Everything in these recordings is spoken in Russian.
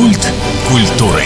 Культ культуры.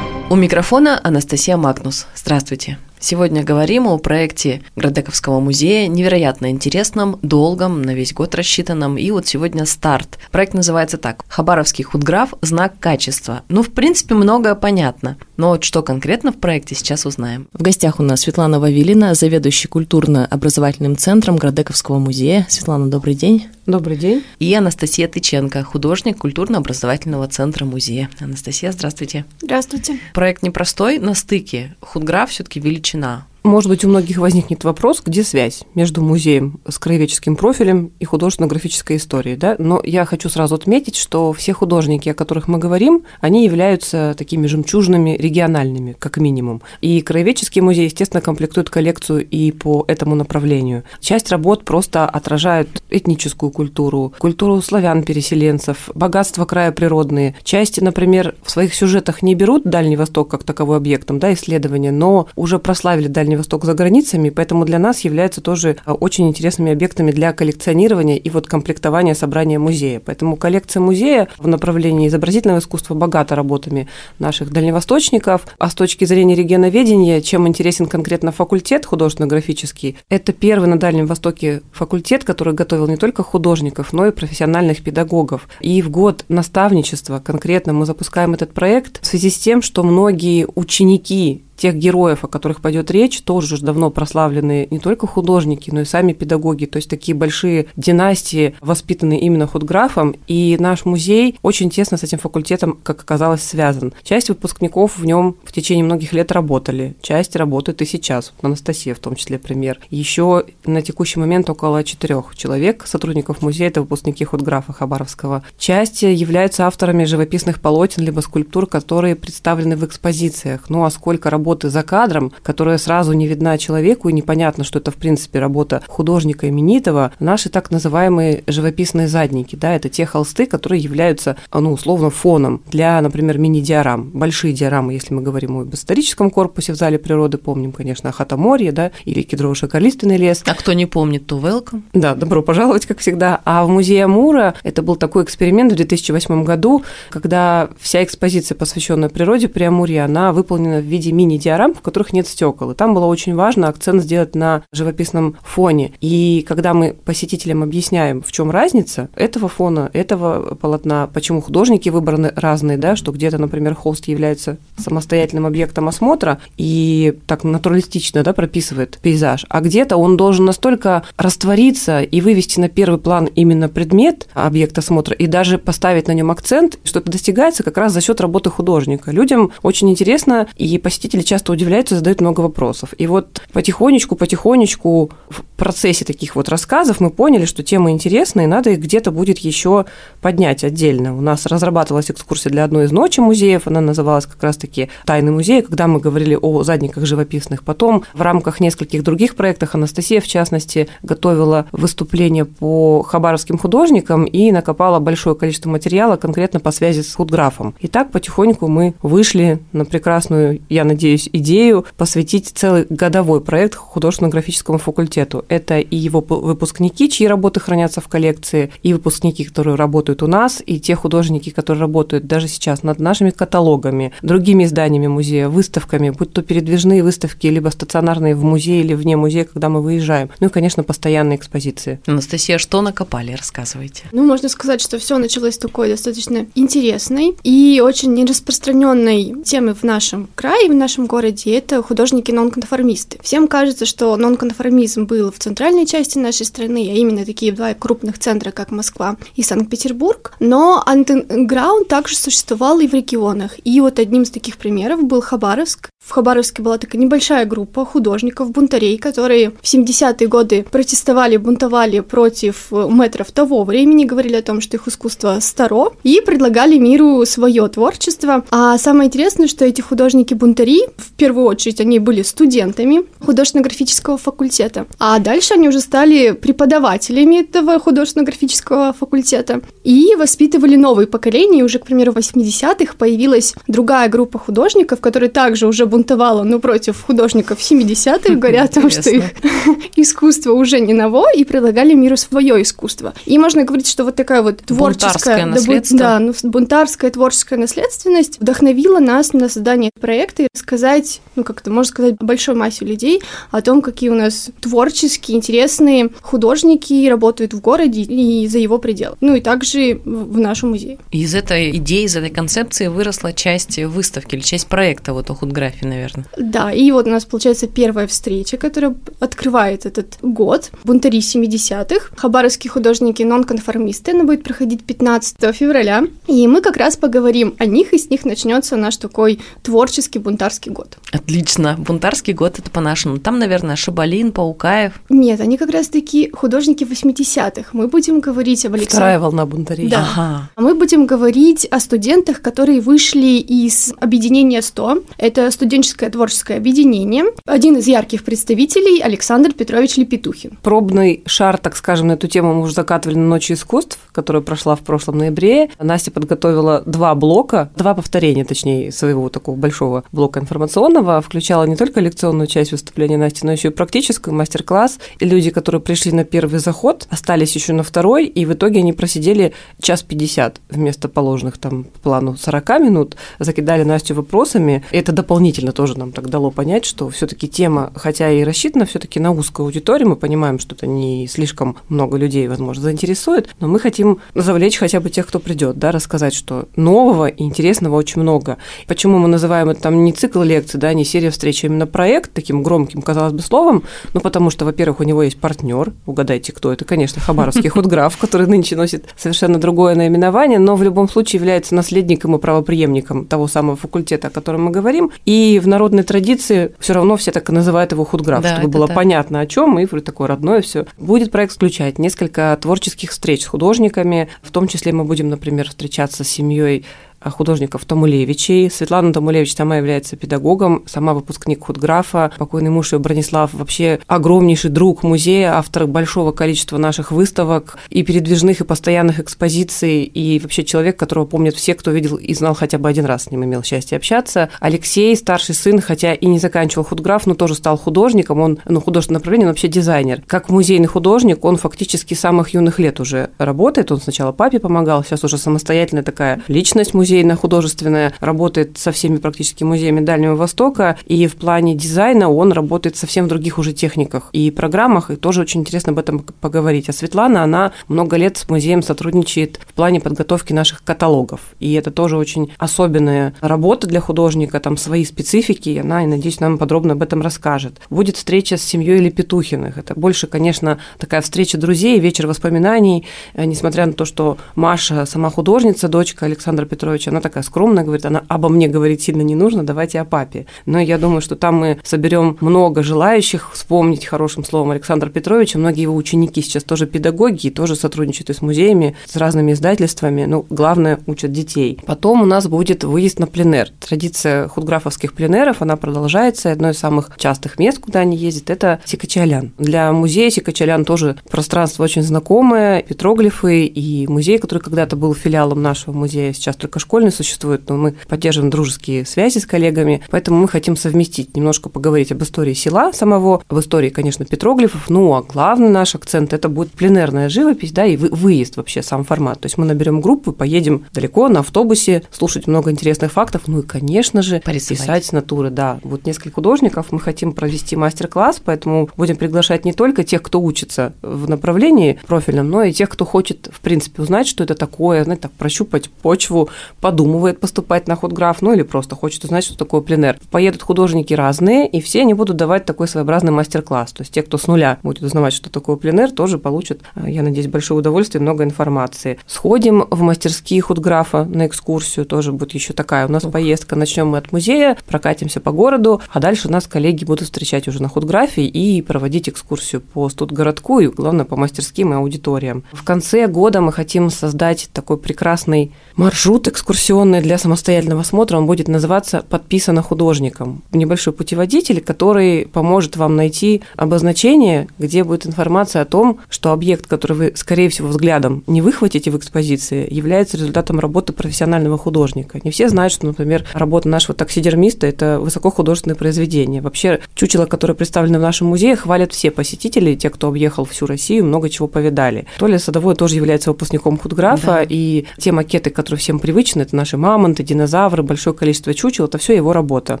У микрофона Анастасия Магнус. Здравствуйте. Сегодня говорим о проекте Градековского музея, невероятно интересном, долгом, на весь год рассчитанном, и вот сегодня старт. Проект называется так «Хабаровский худграф. Знак качества». Ну, в принципе, многое понятно, но вот что конкретно в проекте, сейчас узнаем. В гостях у нас Светлана Вавилина, заведующий культурно-образовательным центром Градековского музея. Светлана, добрый день. Добрый день. И Анастасия Тыченко, художник культурно-образовательного центра музея. Анастасия, здравствуйте. Здравствуйте. Проект непростой, на стыке. Худграф все таки величина величина. Может быть, у многих возникнет вопрос, где связь между музеем с краеведческим профилем и художественно-графической историей, да? Но я хочу сразу отметить, что все художники, о которых мы говорим, они являются такими жемчужными региональными, как минимум. И краеведческий музей, естественно, комплектует коллекцию и по этому направлению. Часть работ просто отражают этническую культуру, культуру славян-переселенцев, богатство края природные. Части, например, в своих сюжетах не берут Дальний Восток как таковой объектом, да, исследования, но уже прославили Дальний Восток за границами, поэтому для нас являются тоже а, очень интересными объектами для коллекционирования и вот комплектования собрания музея. Поэтому коллекция музея в направлении изобразительного искусства богата работами наших дальневосточников, а с точки зрения регионоведения, чем интересен конкретно факультет художественно-графический, это первый на Дальнем Востоке факультет, который готовил не только художников, но и профессиональных педагогов. И в год наставничества конкретно мы запускаем этот проект в связи с тем, что многие ученики тех героев, о которых пойдет речь, тоже уже давно прославленные не только художники, но и сами педагоги, то есть такие большие династии, воспитанные именно худграфом, и наш музей очень тесно с этим факультетом, как оказалось, связан. Часть выпускников в нем в течение многих лет работали, часть работает и сейчас, вот Анастасия в том числе пример. Еще на текущий момент около четырех человек, сотрудников музея, это выпускники худграфа Хабаровского. Часть являются авторами живописных полотен либо скульптур, которые представлены в экспозициях. Ну а сколько работ работы за кадром, которая сразу не видна человеку, и непонятно, что это, в принципе, работа художника именитого, наши так называемые живописные задники, да, это те холсты, которые являются, ну, условно, фоном для, например, мини-диорам, большие диорамы, если мы говорим об историческом корпусе в Зале природы, помним, конечно, Хатаморье, да, или кедрово-шоколистый лес. А кто не помнит, то welcome. Да, добро пожаловать, как всегда. А в музее Амура это был такой эксперимент в 2008 году, когда вся экспозиция, посвященная природе при Амуре, она выполнена в виде мини диорам, в которых нет стекол. И там было очень важно акцент сделать на живописном фоне. И когда мы посетителям объясняем, в чем разница этого фона, этого полотна, почему художники выбраны разные, да, что где-то, например, холст является самостоятельным объектом осмотра и так натуралистично да, прописывает пейзаж, а где-то он должен настолько раствориться и вывести на первый план именно предмет объекта осмотра и даже поставить на нем акцент, что это достигается как раз за счет работы художника. Людям очень интересно, и посетители часто удивляются, задают много вопросов. И вот потихонечку, потихонечку процессе таких вот рассказов мы поняли, что тема интересная, и надо их где-то будет еще поднять отдельно. У нас разрабатывалась экскурсия для одной из ночи музеев, она называлась как раз-таки «Тайный музей», когда мы говорили о задниках живописных. Потом в рамках нескольких других проектов Анастасия, в частности, готовила выступление по хабаровским художникам и накопала большое количество материала конкретно по связи с худграфом. И так потихоньку мы вышли на прекрасную, я надеюсь, идею посвятить целый годовой проект художественно-графическому факультету. Это и его выпускники, чьи работы хранятся в коллекции, и выпускники, которые работают у нас, и те художники, которые работают даже сейчас над нашими каталогами, другими изданиями музея, выставками, будь то передвижные выставки, либо стационарные в музее или вне музея, когда мы выезжаем. Ну и, конечно, постоянные экспозиции. Анастасия, что накопали, рассказывайте. Ну, можно сказать, что все началось такой достаточно интересной и очень нераспространенной темы в нашем крае, в нашем городе, это художники-нонконформисты. Всем кажется, что нонконформизм был в центральной части нашей страны, а именно такие два крупных центра, как Москва и Санкт-Петербург, но андеграунд также существовал и в регионах. И вот одним из таких примеров был Хабаровск. В Хабаровске была такая небольшая группа художников, бунтарей, которые в 70-е годы протестовали, бунтовали против метров того времени, говорили о том, что их искусство старо, и предлагали миру свое творчество. А самое интересное, что эти художники-бунтари в первую очередь они были студентами художественно-графического факультета, а дальше они уже стали преподавателями этого художественно-графического факультета и воспитывали новые поколения, и уже, к примеру, в 80-х появилась другая группа художников, которые также уже забунтовала, ну, против художников 70-х, говоря о том, что их искусство уже не ново, и предлагали миру свое искусство. И можно говорить, что вот такая вот творческая... наследство. Да, ну, бунтарская творческая наследственность вдохновила нас на создание проекта и сказать, ну, как-то можно сказать, большой массе людей о том, какие у нас творческие, интересные художники работают в городе и за его пределы. Ну, и также в нашем музее. Из этой идеи, из этой концепции выросла часть выставки или часть проекта вот о худграфии, наверное. Да, и вот у нас получается первая встреча, которая открывает этот год. Бунтари 70-х, хабаровские художники нонконформисты. Она будет проходить 15 февраля. И мы как раз поговорим о них, и с них начнется наш такой творческий бунтарский год. Отлично. Бунтарский год это по-нашему. Там, наверное, Шабалин, Паукаев. Нет, они как раз таки художники 80-х. Мы будем говорить об Александре. Вторая волна бунтарей. Да. Ага. Мы будем говорить о студентах, которые вышли из объединения 100. Это студенческое творческое объединение. Один из ярких представителей Александр Петрович Лепетухин. Пробный шар, так скажем, на эту тему мы уже закатывали на Ночи искусств, которая прошла в прошлом ноябре. Настя подготовила два блока, два повторения, точнее, своего такого большого блока информационного. Включала не только лекционную часть выступления Насти, но еще и практическую, мастер-класс. И люди, которые пришли на первый заход, остались еще на второй, и в итоге они просидели час пятьдесят вместо положенных там по плану 40 минут, закидали Настю вопросами. Это дополнительно тоже нам так дало понять, что все-таки тема, хотя и рассчитана все-таки на узкую аудиторию, мы понимаем, что это не слишком много людей, возможно, заинтересует, но мы хотим завлечь хотя бы тех, кто придет, да, рассказать, что нового и интересного очень много. Почему мы называем это там не цикл лекций, да, не серия встреч, а именно проект таким громким, казалось бы, словом, ну, потому что, во-первых, у него есть партнер, угадайте, кто это, конечно, Хабаровский худграф, который нынче носит совершенно другое наименование, но в любом случае является наследником и правоприемником того самого факультета, о котором мы говорим, и в народной традиции все равно все так и называют его худграф, Да, чтобы было так. понятно о чем, и такое родное все. Будет проект включать несколько творческих встреч с художниками, в том числе мы будем, например, встречаться с семьей художников Тамулевичей. Светлана Тамулевич сама является педагогом, сама выпускник худграфа. Покойный муж ее Бронислав вообще огромнейший друг музея, автор большого количества наших выставок и передвижных, и постоянных экспозиций, и вообще человек, которого помнят все, кто видел и знал хотя бы один раз с ним, имел счастье общаться. Алексей, старший сын, хотя и не заканчивал худграф, но тоже стал художником, он, ну, художественное направление, он вообще дизайнер. Как музейный художник, он фактически с самых юных лет уже работает, он сначала папе помогал, сейчас уже самостоятельная такая личность музейно-художественная, работает со всеми практически музеями Дальнего Востока, и в плане дизайна он работает совсем в других уже техниках и программах, и тоже очень интересно об этом поговорить. А Светлана, она много лет с музеем сотрудничает в плане подготовки наших каталогов, и это тоже очень особенная работа для художника, там свои специфики, и она, я надеюсь, нам подробно об этом расскажет. Будет встреча с семьей Лепетухиных, это больше, конечно, такая встреча друзей, вечер воспоминаний, Э, несмотря на то, что Маша сама художница, дочка Александра Петровича, она такая скромная, говорит, она обо мне говорить сильно не нужно, давайте о папе. Но я думаю, что там мы соберем много желающих вспомнить хорошим словом Александра Петровича. Многие его ученики сейчас тоже педагоги и тоже сотрудничают и с музеями, с разными издательствами. Ну, главное, учат детей. Потом у нас будет выезд на пленер. Традиция худграфовских пленеров, она продолжается. Одно из самых частых мест, куда они ездят, это Сикачалян. Для музея Сикачалян тоже пространство очень знакомое. Петроглифы и музей, который когда-то был филиалом нашего музея, сейчас только школьный существует, но мы поддерживаем дружеские связи с коллегами, поэтому мы хотим совместить, немножко поговорить об истории села самого, в истории, конечно, петроглифов, ну а главный наш акцент это будет пленерная живопись, да, и вы- выезд вообще, сам формат. То есть мы наберем группу, поедем далеко на автобусе, слушать много интересных фактов, ну и, конечно же, Порисовать. писать натуры, да. Вот несколько художников мы хотим провести мастер-класс, поэтому будем приглашать не только тех, кто учится в направлении профильном, но и тех, кто хочет, в принципе, узнать, что это такое, знаете, так прощупать почву, подумывает поступать на худграф, ну или просто хочет узнать, что такое пленер. Поедут художники разные, и все они будут давать такой своеобразный мастер-класс. То есть те, кто с нуля будет узнавать, что такое пленер, тоже получат, э, я надеюсь, большое удовольствие, много информации. Сходим в мастерские худграфа на экскурсию, тоже будет еще такая у нас поездка. Начнем мы от музея, прокатимся по городу, а дальше нас коллеги будут встречать уже на худграфе и проводить экскурсию по студгородку и, главное, по мастерским и аудиториям. В конце года мы хотим создать такой прекрасный маршрут экскурсионный для самостоятельного осмотра, он будет называться «Подписано художником». Небольшой путеводитель, который поможет вам найти обозначение, где будет информация о том, что объект, который вы, скорее всего, взглядом не выхватите в экспозиции, является результатом работы профессионального художника. Не все знают, что, например, работа нашего таксидермиста – это высокохудожественное произведение. Вообще, чучело, которое представлено в нашем музее, хвалят все посетители, те, кто объехал всю Россию, много чего повидали. Толя Садовой тоже является выпускником худграфа, да. и те макеты, которые всем привычны, это наши мамонты, динозавры, большое количество чучел, это все его работа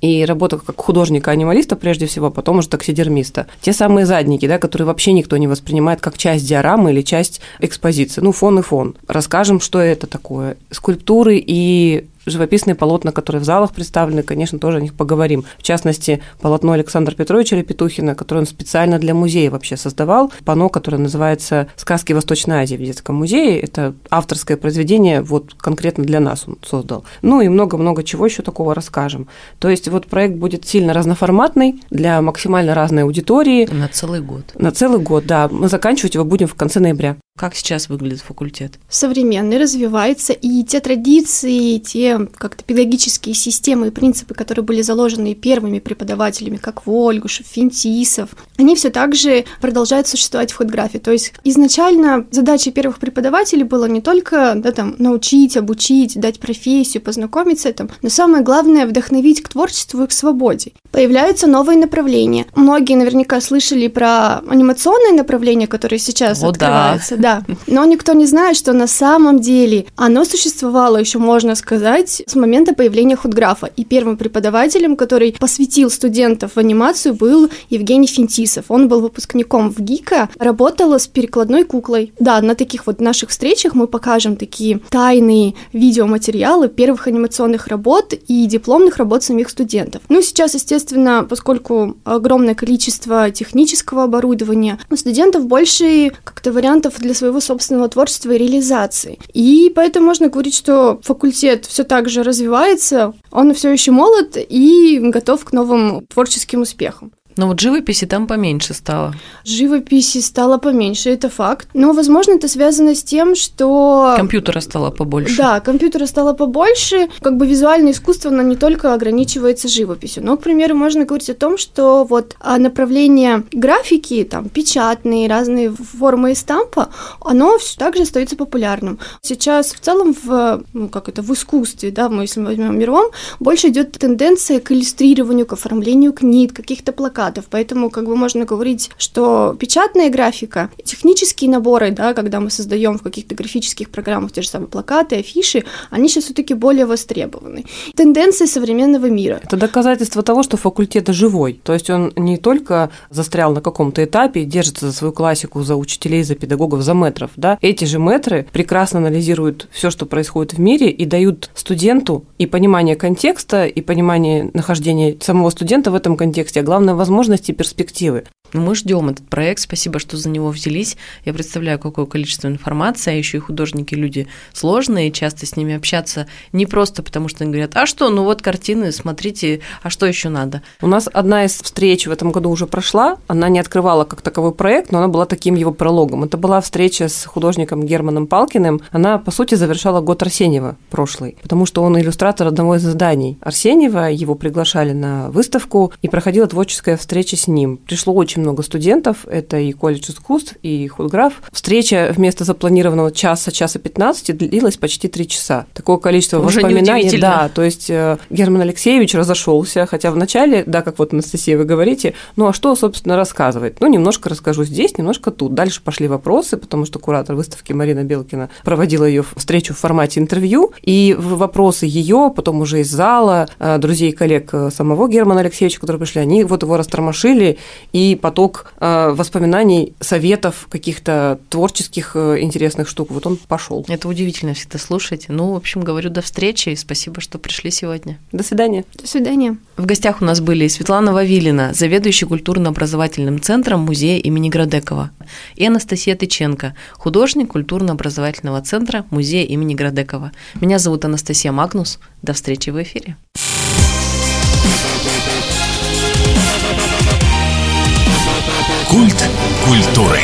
и работа как художника-анималиста прежде всего, а потом уже таксидермиста. Те самые задники, да, которые вообще никто не воспринимает как часть диорамы или часть экспозиции. Ну, фон и фон. Расскажем, что это такое. Скульптуры и живописные полотна, которые в залах представлены, конечно, тоже о них поговорим. В частности, полотно Александра Петровича Репетухина, которое он специально для музея вообще создавал, пано, которое называется «Сказки Восточной Азии» в детском музее. Это авторское произведение вот конкретно для нас он создал. Ну и много-много чего еще такого расскажем. То есть вот проект будет сильно разноформатный для максимально разной аудитории. На целый год. На целый год, да. Мы заканчивать его будем в конце ноября. Как сейчас выглядит факультет? Современный, развивается, и те традиции, те как-то педагогические системы и принципы, которые были заложены первыми преподавателями, как Вольгушев, Финтисов, они все так же продолжают существовать в худграфе. То есть изначально задачей первых преподавателей было не только да, там, научить, обучить, дать профессию, познакомиться там, но самое главное вдохновить к творчеству и к свободе. Появляются новые направления. Многие наверняка слышали про анимационные направления, которые сейчас О, открываются. Да да. Но никто не знает, что на самом деле оно существовало еще, можно сказать, с момента появления худграфа. И первым преподавателем, который посвятил студентов в анимацию, был Евгений Финтисов. Он был выпускником в ГИКа, работала с перекладной куклой. Да, на таких вот наших встречах мы покажем такие тайные видеоматериалы первых анимационных работ и дипломных работ самих студентов. Ну, сейчас, естественно, поскольку огромное количество технического оборудования, у студентов больше как-то вариантов для своего собственного творчества и реализации. И поэтому можно говорить, что факультет все так же развивается, он все еще молод и готов к новым творческим успехам. Но вот живописи там поменьше стало. Живописи стало поменьше, это факт. Но, возможно, это связано с тем, что... Компьютера стало побольше. Да, компьютера стало побольше. Как бы визуальное искусство, оно не только ограничивается живописью. Но, к примеру, можно говорить о том, что вот а, направление графики, там, печатные, разные формы стампа, оно все так же остается популярным. Сейчас в целом в, ну, как это, в искусстве, да, мы, если мы возьмем мировом, больше идет тенденция к иллюстрированию, к оформлению книг, каких-то плакатов, плакатов, поэтому как бы можно говорить, что печатная графика, технические наборы, да, когда мы создаем в каких-то графических программах те же самые плакаты, афиши, они сейчас все-таки более востребованы. Тенденции современного мира. Это доказательство того, что факультет живой, то есть он не только застрял на каком-то этапе, держится за свою классику, за учителей, за педагогов, за метров, да, эти же метры прекрасно анализируют все, что происходит в мире, и дают студенту и понимание контекста, и понимание нахождения самого студента в этом контексте, а главное, возможность возможности и перспективы. Ну, мы ждем этот проект, спасибо, что за него взялись. Я представляю, какое количество информации, а еще и художники люди сложные, часто с ними общаться не просто потому, что они говорят, а что, ну вот картины, смотрите, а что еще надо? У нас одна из встреч в этом году уже прошла, она не открывала как таковой проект, но она была таким его прологом. Это была встреча с художником Германом Палкиным, она, по сути, завершала год Арсеньева прошлый, потому что он иллюстратор одного из изданий Арсеньева, его приглашали на выставку, и проходила творческая встреча с ним. Пришло очень очень много студентов, это и колледж искусств, и худграф. Встреча вместо запланированного часа, часа 15 длилась почти три часа. Такое количество Уже воспоминаний. Да, то есть э, Герман Алексеевич разошелся, хотя вначале, да, как вот Анастасия, вы говорите, ну а что, собственно, рассказывать? Ну, немножко расскажу здесь, немножко тут. Дальше пошли вопросы, потому что куратор выставки Марина Белкина проводила ее встречу в формате интервью, и вопросы ее, потом уже из зала, э, друзей и коллег э, самого Германа Алексеевича, которые пришли, они вот его растормошили, и поток э, воспоминаний, советов, каких-то творческих э, интересных штук. Вот он пошел. Это удивительно всегда слушать. Ну, в общем, говорю, до встречи и спасибо, что пришли сегодня. До свидания. До свидания. В гостях у нас были Светлана Вавилина, заведующий культурно-образовательным центром музея имени Градекова, и Анастасия Тыченко, художник культурно-образовательного центра музея имени Градекова. Меня зовут Анастасия Магнус. До встречи в эфире. Культ культуры.